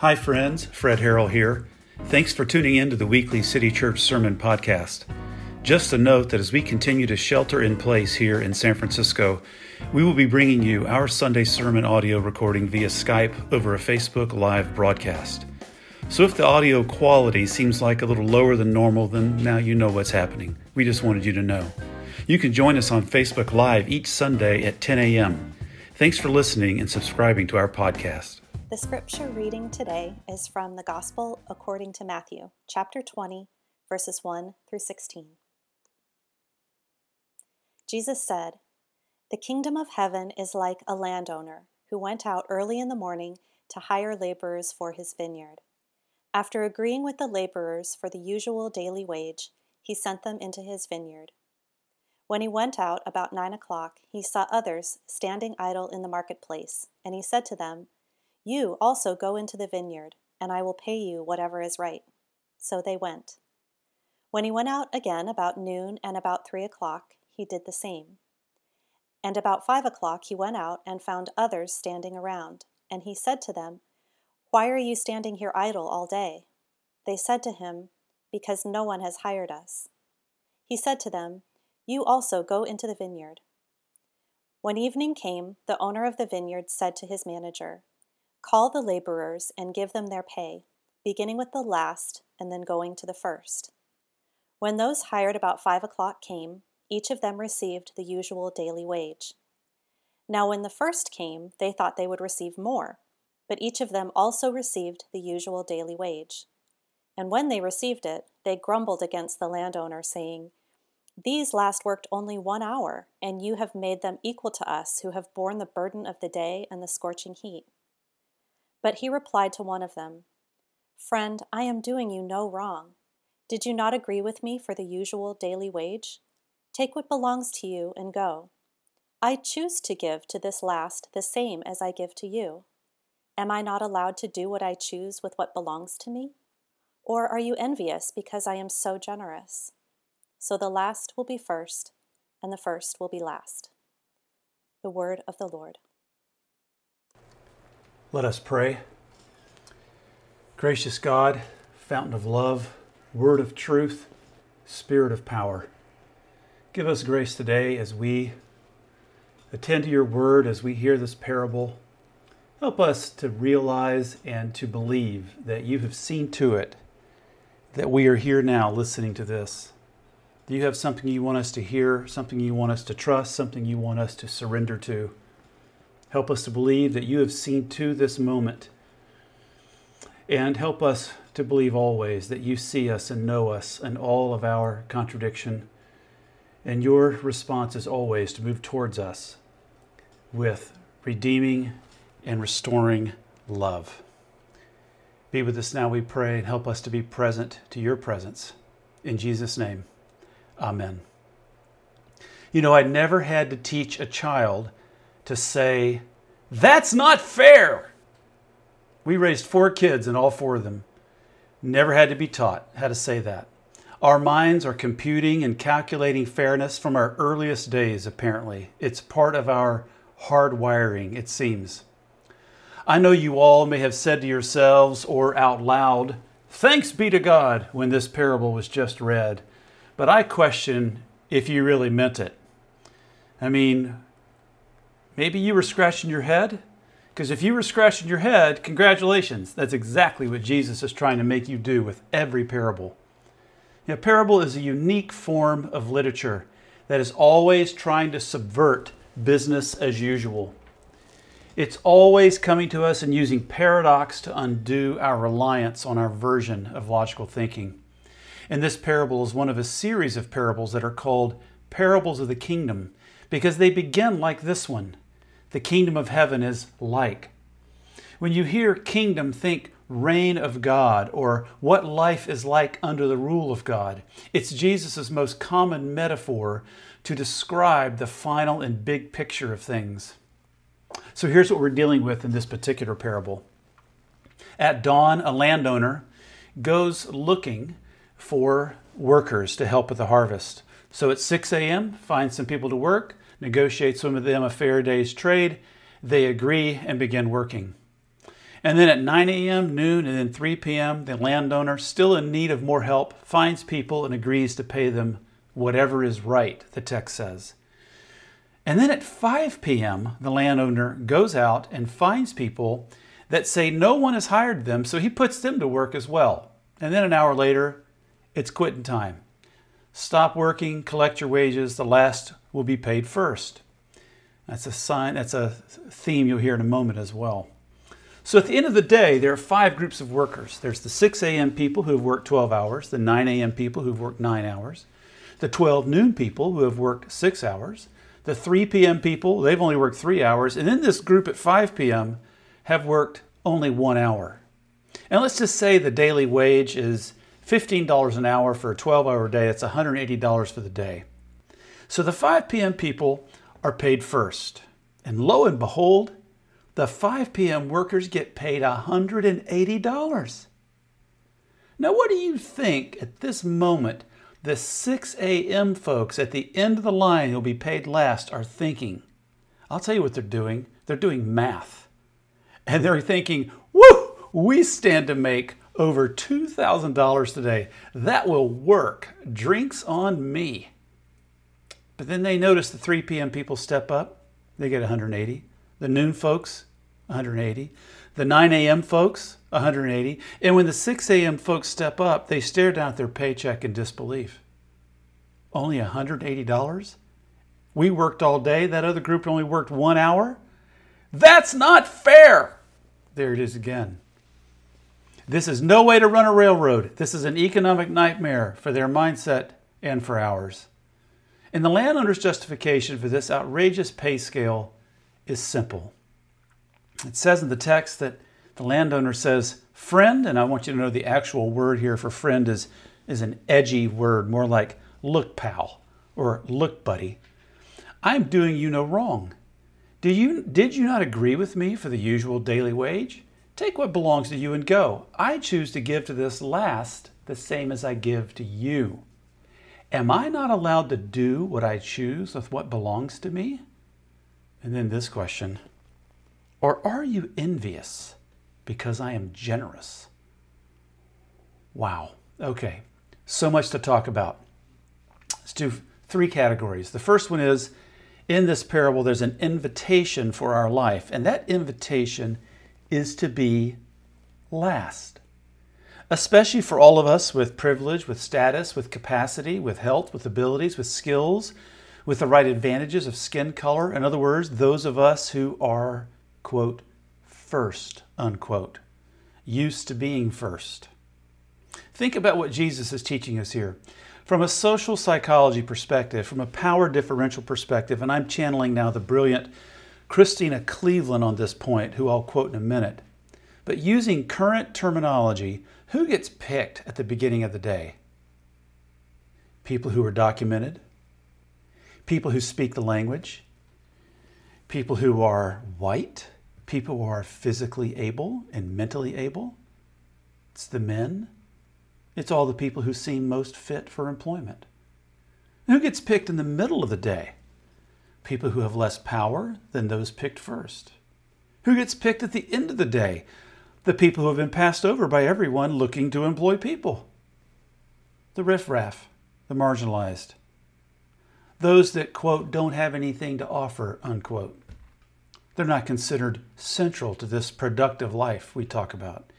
Hi, friends. Fred Harrell here. Thanks for tuning in to the weekly City Church Sermon Podcast. Just a note that as we continue to shelter in place here in San Francisco, we will be bringing you our Sunday sermon audio recording via Skype over a Facebook Live broadcast. So if the audio quality seems like a little lower than normal, then now you know what's happening. We just wanted you to know. You can join us on Facebook Live each Sunday at 10 a.m. Thanks for listening and subscribing to our podcast. The scripture reading today is from the Gospel according to Matthew, chapter 20, verses 1 through 16. Jesus said, The kingdom of heaven is like a landowner who went out early in the morning to hire laborers for his vineyard. After agreeing with the laborers for the usual daily wage, he sent them into his vineyard. When he went out about nine o'clock, he saw others standing idle in the marketplace, and he said to them, You also go into the vineyard, and I will pay you whatever is right. So they went. When he went out again about noon and about three o'clock, he did the same. And about five o'clock he went out and found others standing around, and he said to them, why are you standing here idle all day? They said to him, Because no one has hired us. He said to them, You also go into the vineyard. When evening came, the owner of the vineyard said to his manager, Call the laborers and give them their pay, beginning with the last and then going to the first. When those hired about five o'clock came, each of them received the usual daily wage. Now, when the first came, they thought they would receive more but each of them also received the usual daily wage. And when they received it, they grumbled against the landowner, saying, These last worked only one hour, and you have made them equal to us who have borne the burden of the day and the scorching heat. But he replied to one of them, Friend, I am doing you no wrong. Did you not agree with me for the usual daily wage? Take what belongs to you and go. I choose to give to this last the same as I give to you. Am I not allowed to do what I choose with what belongs to me? Or are you envious because I am so generous? So the last will be first, and the first will be last. The word of the Lord. Let us pray. Gracious God, fountain of love, word of truth, spirit of power, give us grace today as we attend to your word, as we hear this parable Help us to realize and to believe that you have seen to it that we are here now listening to this. Do you have something you want us to hear, something you want us to trust, something you want us to surrender to? Help us to believe that you have seen to this moment. And help us to believe always that you see us and know us and all of our contradiction. And your response is always to move towards us with redeeming and restoring love. Be with us now, we pray, and help us to be present to your presence. In Jesus' name, amen. You know, I never had to teach a child to say, That's not fair. We raised four kids, and all four of them never had to be taught how to say that. Our minds are computing and calculating fairness from our earliest days, apparently. It's part of our hardwiring, it seems. I know you all may have said to yourselves or out loud, Thanks be to God, when this parable was just read. But I question if you really meant it. I mean, maybe you were scratching your head? Because if you were scratching your head, congratulations. That's exactly what Jesus is trying to make you do with every parable. A parable is a unique form of literature that is always trying to subvert business as usual. It's always coming to us and using paradox to undo our reliance on our version of logical thinking. And this parable is one of a series of parables that are called parables of the kingdom because they begin like this one The kingdom of heaven is like. When you hear kingdom, think reign of God or what life is like under the rule of God. It's Jesus' most common metaphor to describe the final and big picture of things. So here's what we're dealing with in this particular parable. At dawn, a landowner goes looking for workers to help with the harvest. So at 6 a.m., finds some people to work, negotiates with them a fair day's trade. They agree and begin working. And then at 9 a.m., noon, and then 3 p.m., the landowner, still in need of more help, finds people and agrees to pay them whatever is right, the text says. And then at 5 p.m., the landowner goes out and finds people that say no one has hired them, so he puts them to work as well. And then an hour later, it's quitting time. Stop working, collect your wages, the last will be paid first. That's a sign, that's a theme you'll hear in a moment as well. So at the end of the day, there are five groups of workers. There's the 6 a.m. people who have worked 12 hours, the 9 a.m. people who've worked 9 hours, the 12 noon people who have worked 6 hours, the 3 p.m. people, they've only worked 3 hours, and then this group at 5 p.m. have worked only 1 hour. And let's just say the daily wage is $15 an hour for a 12 hour day. It's $180 for the day. So the 5 p.m. people are paid first. And lo and behold, the 5 p.m. workers get paid $180. Now, what do you think at this moment the 6 a.m. folks at the end of the line who'll be paid last are thinking? I'll tell you what they're doing. They're doing math. And they're thinking, whoo, we stand to make over $2,000 today. That will work. Drinks on me. But then they notice the 3 p.m. people step up, they get 180. The noon folks, 180. The 9 a.m. folks, 180. And when the 6 a.m. folks step up, they stare down at their paycheck in disbelief. Only $180? We worked all day. That other group only worked one hour? That's not fair! There it is again. This is no way to run a railroad. This is an economic nightmare for their mindset and for ours. And the landowner's justification for this outrageous pay scale is simple. It says in the text that the landowner says, friend, and I want you to know the actual word here for friend is, is an edgy word, more like look pal or look buddy. I'm doing you no wrong. Do you, did you not agree with me for the usual daily wage? Take what belongs to you and go. I choose to give to this last the same as I give to you. Am I not allowed to do what I choose with what belongs to me? And then this question Or are you envious because I am generous? Wow. Okay. So much to talk about. Let's do three categories. The first one is in this parable, there's an invitation for our life, and that invitation is to be last especially for all of us with privilege, with status, with capacity, with health, with abilities, with skills, with the right advantages of skin color. In other words, those of us who are, quote, first, unquote, used to being first. Think about what Jesus is teaching us here. From a social psychology perspective, from a power differential perspective, and I'm channeling now the brilliant Christena Cleveland on this point, who I'll quote in a minute. But using current terminology, who gets picked at the beginning of the day? People who are documented, people who speak the language, people who are white, people who are physically able and mentally able. It's the men. It's all the people who seem most fit for employment. Who gets picked in the middle of the day? People who have less power than those picked first. Who gets picked at the end of the day? The people who have been passed over by everyone looking to employ people. The riffraff, the marginalized. Those that, quote, don't have anything to offer, unquote. They're not considered central to this productive life we talk about.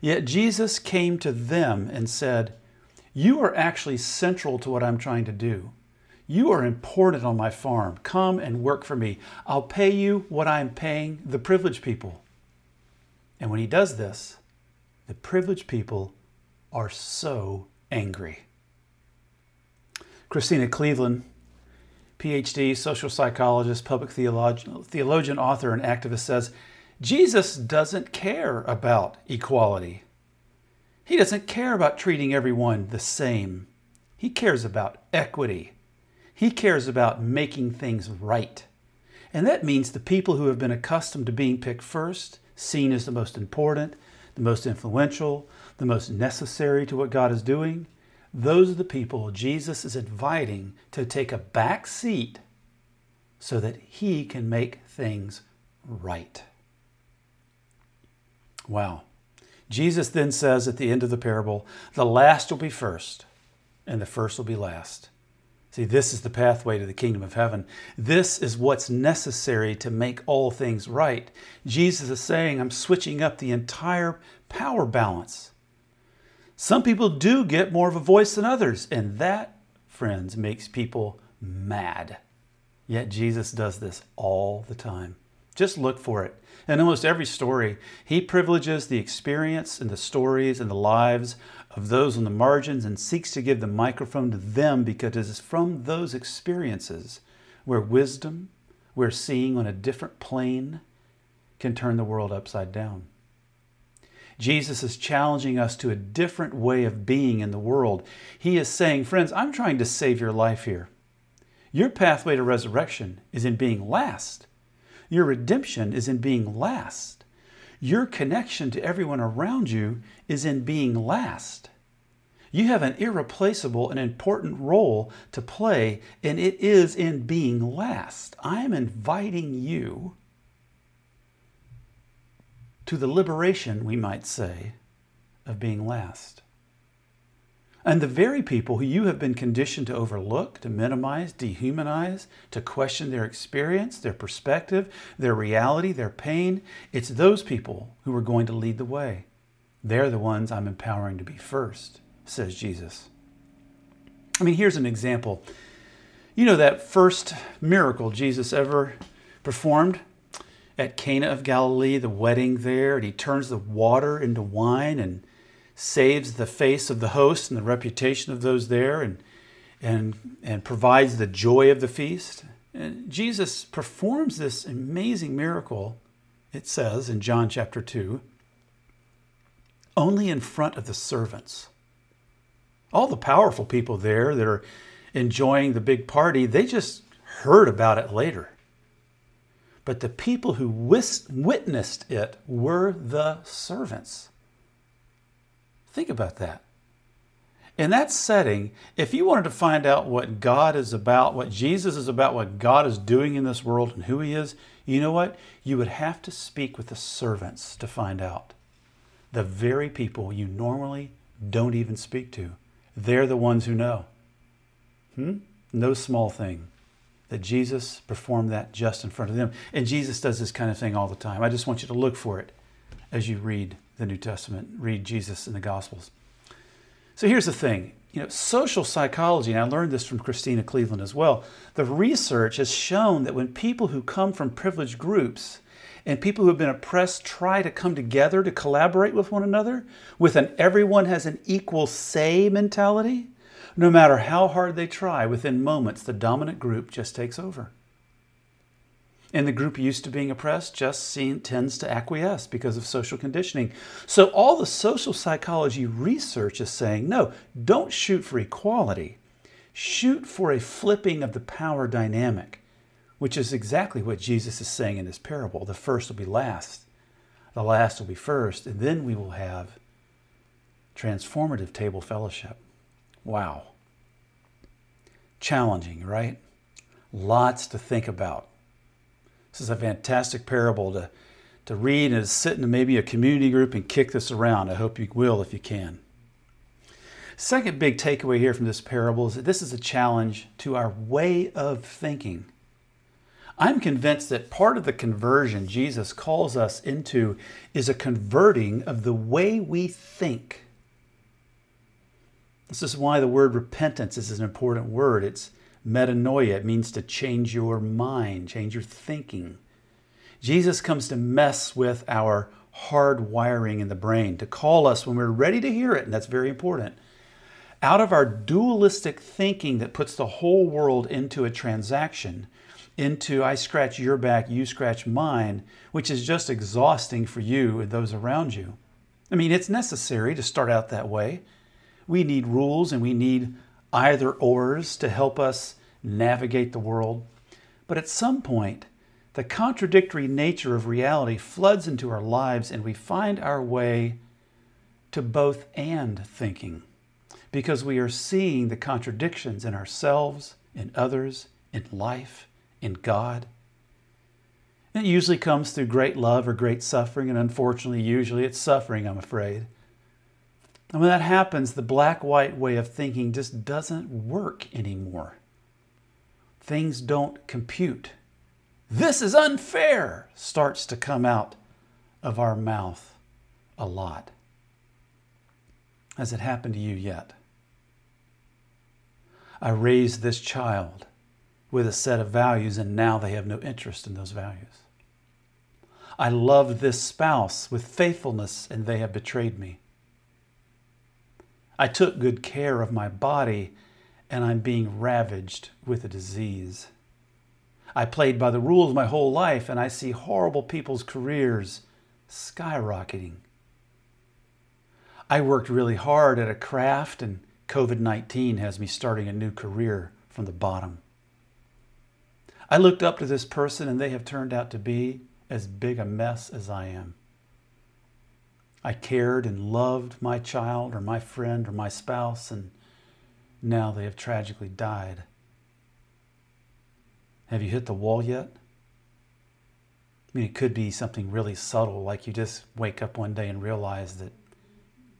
Yet Jesus came to them and said, You are actually central to what I'm trying to do. You are important on my farm. Come and work for me. I'll pay you what I'm paying the privileged people. And when he does this, the privileged people are so angry. Christena Cleveland, PhD, social psychologist, public theologian, theologian, author, and activist, says Jesus doesn't care about equality. He doesn't care about treating everyone the same. He cares about equity. He cares about making things right. And that means the people who have been accustomed to being picked first seen as the most important, the most influential, the most necessary to what God is doing, those are the people Jesus is inviting to take a back seat so that he can make things right. Wow. Jesus then says at the end of the parable, the last will be first, and the first will be last. See, this is the pathway to the kingdom of heaven. This is what's necessary to make all things right. Jesus is saying, I'm switching up the entire power balance. Some people do get more of a voice than others, and that, friends, makes people mad. Yet Jesus does this all the time. Just look for it. In almost every story, he privileges the experience and the stories and the lives of those on the margins and seeks to give the microphone to them because it is from those experiences where wisdom, where seeing on a different plane, can turn the world upside down. Jesus is challenging us to a different way of being in the world. He is saying, Friends, I'm trying to save your life here. Your pathway to resurrection is in being last. Your redemption is in being last. Your connection to everyone around you is in being last. You have an irreplaceable and important role to play, and it is in being last. I am inviting you to the liberation, we might say, of being last. And the very people who you have been conditioned to overlook, to minimize, dehumanize, to question their experience, their perspective, their reality, their pain, it's those people who are going to lead the way. They're the ones I'm empowering to be first, says Jesus. I mean, here's an example. You know that first miracle Jesus ever performed at Cana of Galilee, the wedding there, and he turns the water into wine and saves the face of the host and the reputation of those there and, and, and provides the joy of the feast. And Jesus performs this amazing miracle, it says in John chapter 2, only in front of the servants. All the powerful people there that are enjoying the big party, they just heard about it later. But the people who witnessed it were the servants. Think about that. In that setting, if you wanted to find out what God is about, what Jesus is about, what God is doing in this world and who He is, you know what? You would have to speak with the servants to find out. The very people you normally don't even speak to. They're the ones who know. Hmm? No small thing that Jesus performed that just in front of them. And Jesus does this kind of thing all the time. I just want you to look for it as you read the New Testament, read Jesus in the Gospels. So here's the thing you know, social psychology, and I learned this from Christena Cleveland as well, the research has shown that when people who come from privileged groups and people who have been oppressed try to come together to collaborate with one another with an everyone has an equal say mentality, no matter how hard they try, within moments the dominant group just takes over. And the group used to being oppressed just tends to acquiesce because of social conditioning. So, all the social psychology research is saying no, don't shoot for equality. Shoot for a flipping of the power dynamic, which is exactly what Jesus is saying in this parable. The first will be last, the last will be first, and then we will have transformative table fellowship. Wow. Challenging, right? Lots to think about. This is a fantastic parable to, to read and to sit in maybe a community group and kick this around. I hope you will if you can. Second big takeaway here from this parable is that this is a challenge to our way of thinking. I'm convinced that part of the conversion Jesus calls us into is a converting of the way we think. This is why the word repentance is an important word. It's Metanoia, it means to change your mind, change your thinking. Jesus comes to mess with our hard wiring in the brain, to call us when we're ready to hear it, and that's very important, out of our dualistic thinking that puts the whole world into a transaction, into I scratch your back, you scratch mine, which is just exhausting for you and those around you. I mean, it's necessary to start out that way. We need rules and we need either ors to help us navigate the world. But at some point, the contradictory nature of reality floods into our lives and we find our way to both and thinking because we are seeing the contradictions in ourselves, in others, in life, in God. It usually comes through great love or great suffering, and unfortunately, usually it's suffering, I'm afraid. And when that happens, the black white way of thinking just doesn't work anymore. Things don't compute. This is unfair starts to come out of our mouth a lot. Has it happened to you yet? I raised this child with a set of values, and now they have no interest in those values. I loved this spouse with faithfulness, and they have betrayed me. I took good care of my body, and I'm being ravaged with a disease. I played by the rules my whole life, and I see horrible people's careers skyrocketing. I worked really hard at a craft, and COVID 19 has me starting a new career from the bottom. I looked up to this person, and they have turned out to be as big a mess as I am. I cared and loved my child or my friend or my spouse, and now they have tragically died. Have you hit the wall yet? I mean, it could be something really subtle, like you just wake up one day and realize that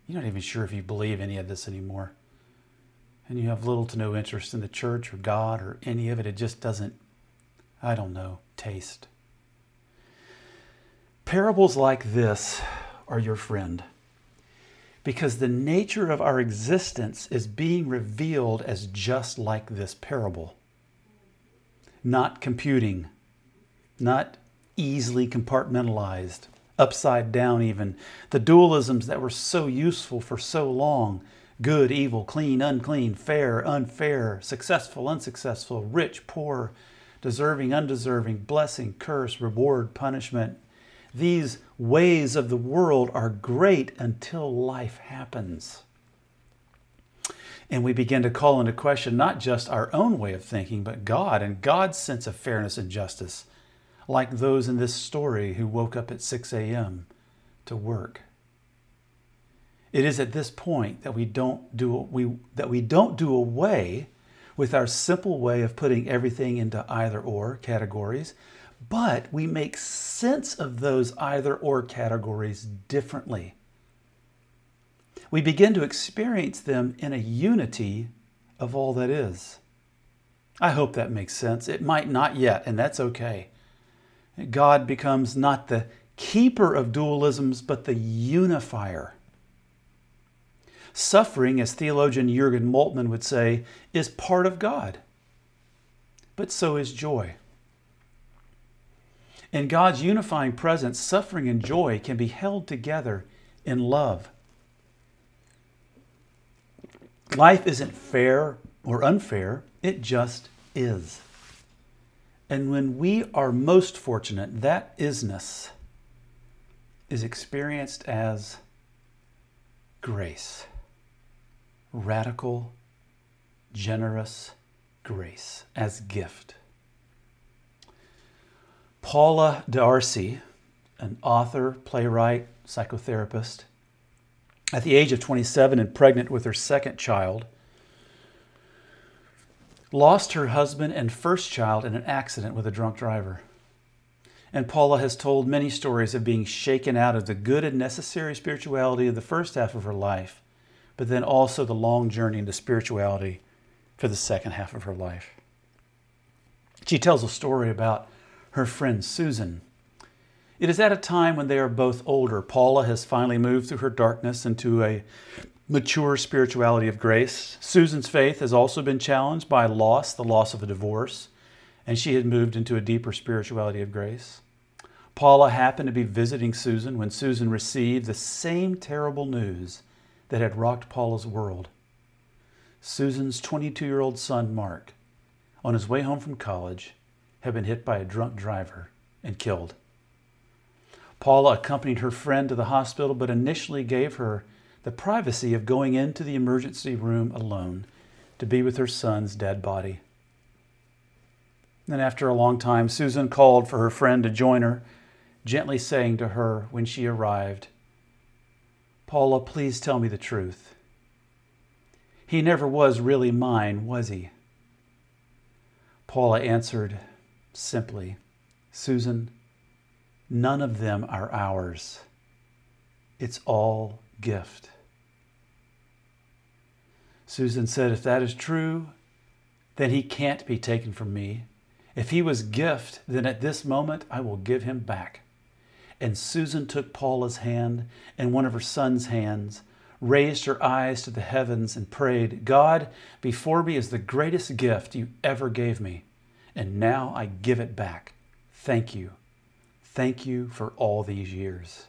you're not even sure if you believe any of this anymore. And you have little to no interest in the church or God or any of it. It just doesn't, I don't know, taste. Parables like this are your friend because the nature of our existence is being revealed as just like this parable not computing, not easily compartmentalized, upside down, even. The dualisms that were so useful for so long good, evil, clean, unclean, fair, unfair, successful, unsuccessful, rich, poor, deserving, undeserving, blessing, curse, reward, punishment. These ways of the world are great until life happens and we begin to call into question not just our own way of thinking, but God and God's sense of fairness and justice, like those in this story who woke up at 6 a.m. to work. It is at this point that we don't do we that we don't do away with our simple way of putting everything into either or categories, but we make sense of those either or categories differently we begin to experience them in a unity of all that is. I hope that makes sense. It might not yet, and that's okay. God becomes not the keeper of dualisms, but the unifier. Suffering, as theologian Jurgen Moltmann would say, is part of God, but so is joy. In God's unifying presence, suffering and joy can be held together in love. Life isn't fair or unfair, it just is. And when we are most fortunate, that isness is experienced as grace. Radical, generous grace as gift. Paula D'Arcy, an author, playwright, psychotherapist, at the age of 27 and pregnant with her second child, lost her husband and first child in an accident with a drunk driver. And Paula has told many stories of being shaken out of the good and necessary spirituality of the first half of her life, but then also the long journey into spirituality for the second half of her life. She tells a story about her friend Susan, it is at a time when they are both older. Paula has finally moved through her darkness into a mature spirituality of grace. Susan's faith has also been challenged by loss, the loss of a divorce, and she had moved into a deeper spirituality of grace. Paula happened to be visiting Susan when Susan received the same terrible news that had rocked Paula's world. Susan's 22 year old son, Mark, on his way home from college, had been hit by a drunk driver and killed. Paula accompanied her friend to the hospital, but initially gave her the privacy of going into the emergency room alone to be with her son's dead body. Then, after a long time, Susan called for her friend to join her, gently saying to her when she arrived, Paula, please tell me the truth. He never was really mine, was he? Paula answered simply, Susan, none of them are ours. It's all gift. Susan said, If that is true, then he can't be taken from me. If he was gift, then at this moment I will give him back. And Susan took Paula's hand and one of her son's hands, raised her eyes to the heavens, and prayed, God, before me is the greatest gift you ever gave me, and now I give it back. Thank you. Thank you for all these years.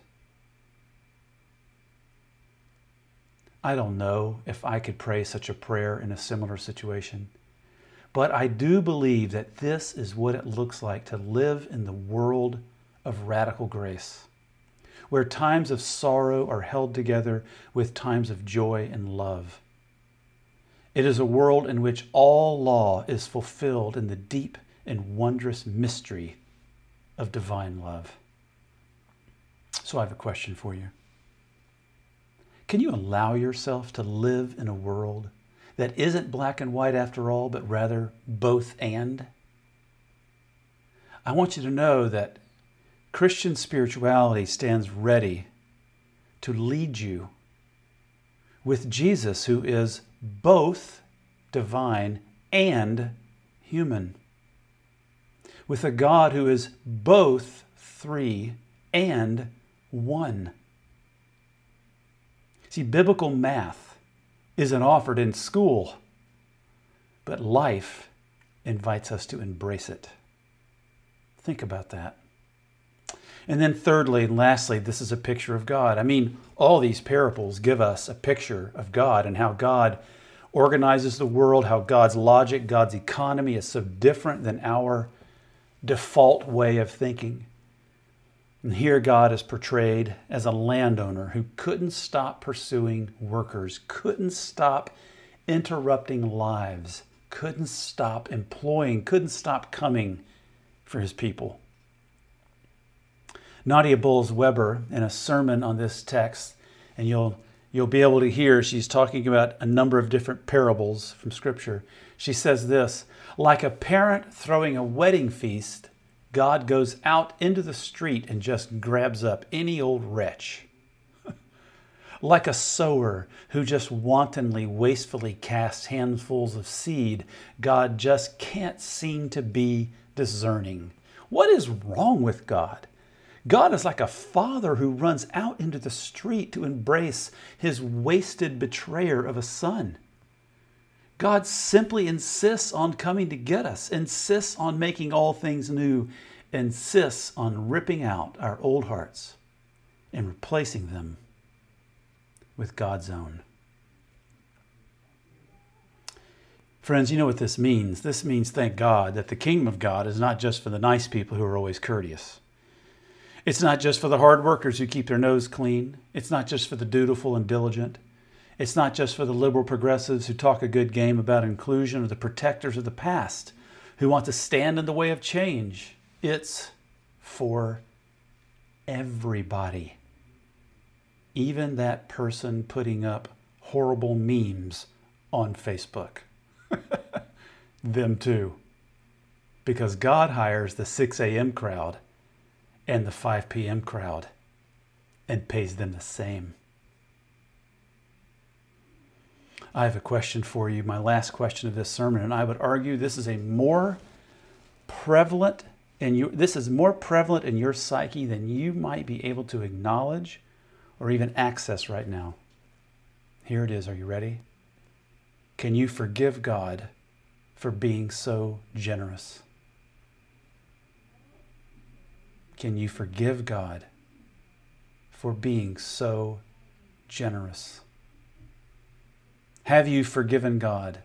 I don't know if I could pray such a prayer in a similar situation. But I do believe that this is what it looks like to live in the world of radical grace, where times of sorrow are held together with times of joy and love. It is a world in which all law is fulfilled in the deep and wondrous mystery of divine love. So I have a question for you. Can you allow yourself to live in a world that isn't black and white after all, but rather both and? I want you to know that Christian spirituality stands ready to lead you with Jesus, who is both divine and human, with a God who is both three and one. See, biblical math isn't offered in school, but life invites us to embrace it. Think about that. And then, thirdly and lastly, this is a picture of God. I mean, all these parables give us a picture of God and how God organizes the world, how God's logic, God's economy is so different than our default way of thinking. And here God is portrayed as a landowner who couldn't stop pursuing workers, couldn't stop interrupting lives, couldn't stop employing, couldn't stop coming for his people. Nadia Bolz-Weber, in a sermon on this text, and you'll, you'll be able to hear, she's talking about a number of different parables from Scripture. She says this Like a parent throwing a wedding feast God goes out into the street and just grabs up any old wretch. like a sower who just wantonly, wastefully casts handfuls of seed, God just can't seem to be discerning. What is wrong with God? God is like a father who runs out into the street to embrace his wasted betrayer of a son. God simply insists on coming to get us, insists on making all things new, insists on ripping out our old hearts and replacing them with God's own. Friends, you know what this means. This means, thank God, that the kingdom of God is not just for the nice people who are always courteous. It's not just for the hard workers who keep their nose clean. It's not just for the dutiful and diligent. It's not just for the liberal progressives who talk a good game about inclusion or the protectors of the past who want to stand in the way of change. It's for everybody. Even that person putting up horrible memes on Facebook. Them too. Because God hires the 6 a.m. crowd and the 5 p.m. crowd and pays them the same. I have a question for you, my last question of this sermon, and I would argue this is a more prevalent and you, this is more prevalent in your psyche than you might be able to acknowledge or even access right now. Here it is. Are you ready? Can you forgive God for being so generous? Can you forgive God for being so generous? Have you forgiven God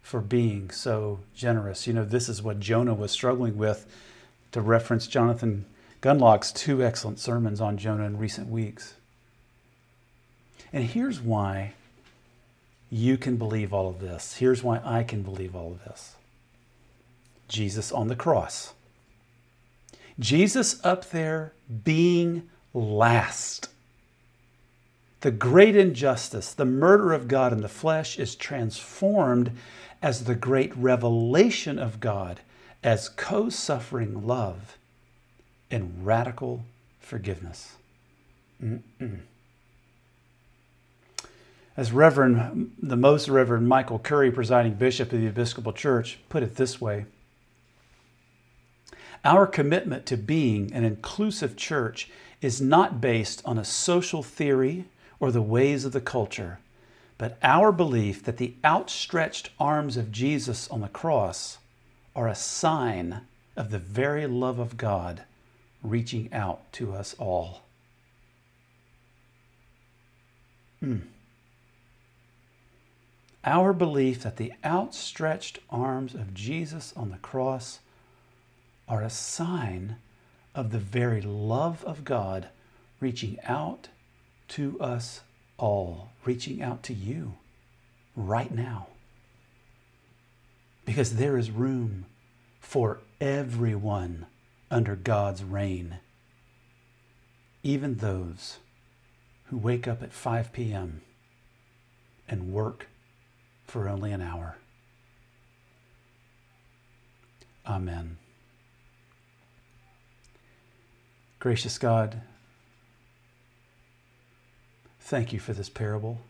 for being so generous? You know, this is what Jonah was struggling with, to reference Jonathan Gunlock's two excellent sermons on Jonah in recent weeks. And here's why you can believe all of this. Here's why I can believe all of this Jesus on the cross. Jesus up there being last the great injustice, the murder of God in the flesh, is transformed as the great revelation of God as co suffering love and radical forgiveness. Mm-mm. As Reverend, the most Reverend Michael Curry, presiding bishop of the Episcopal Church, put it this way Our commitment to being an inclusive church is not based on a social theory or the ways of the culture, but our belief that the outstretched arms of Jesus on the cross are a sign of the very love of God reaching out to us all. Hmm. Our belief that the outstretched arms of Jesus on the cross are a sign of the very love of God reaching out to us all, reaching out to you right now. Because there is room for everyone under God's reign, even those who wake up at 5 p.m. and work for only an hour. Amen. Gracious God, thank you for this parable.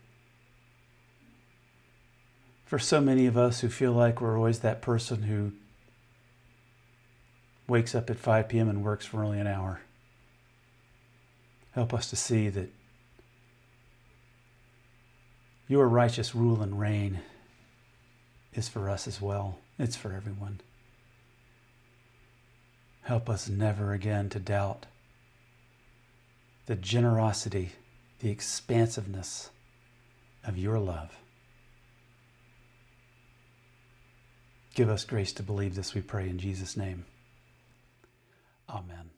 For so many of us who feel like we're always that person who wakes up at 5 p.m. and works for only an hour, help us to see that your righteous rule and reign is for us as well. It's for everyone. Help us never again to doubt the generosity, the expansiveness of your love. Give us grace to believe this, we pray in Jesus' name. Amen.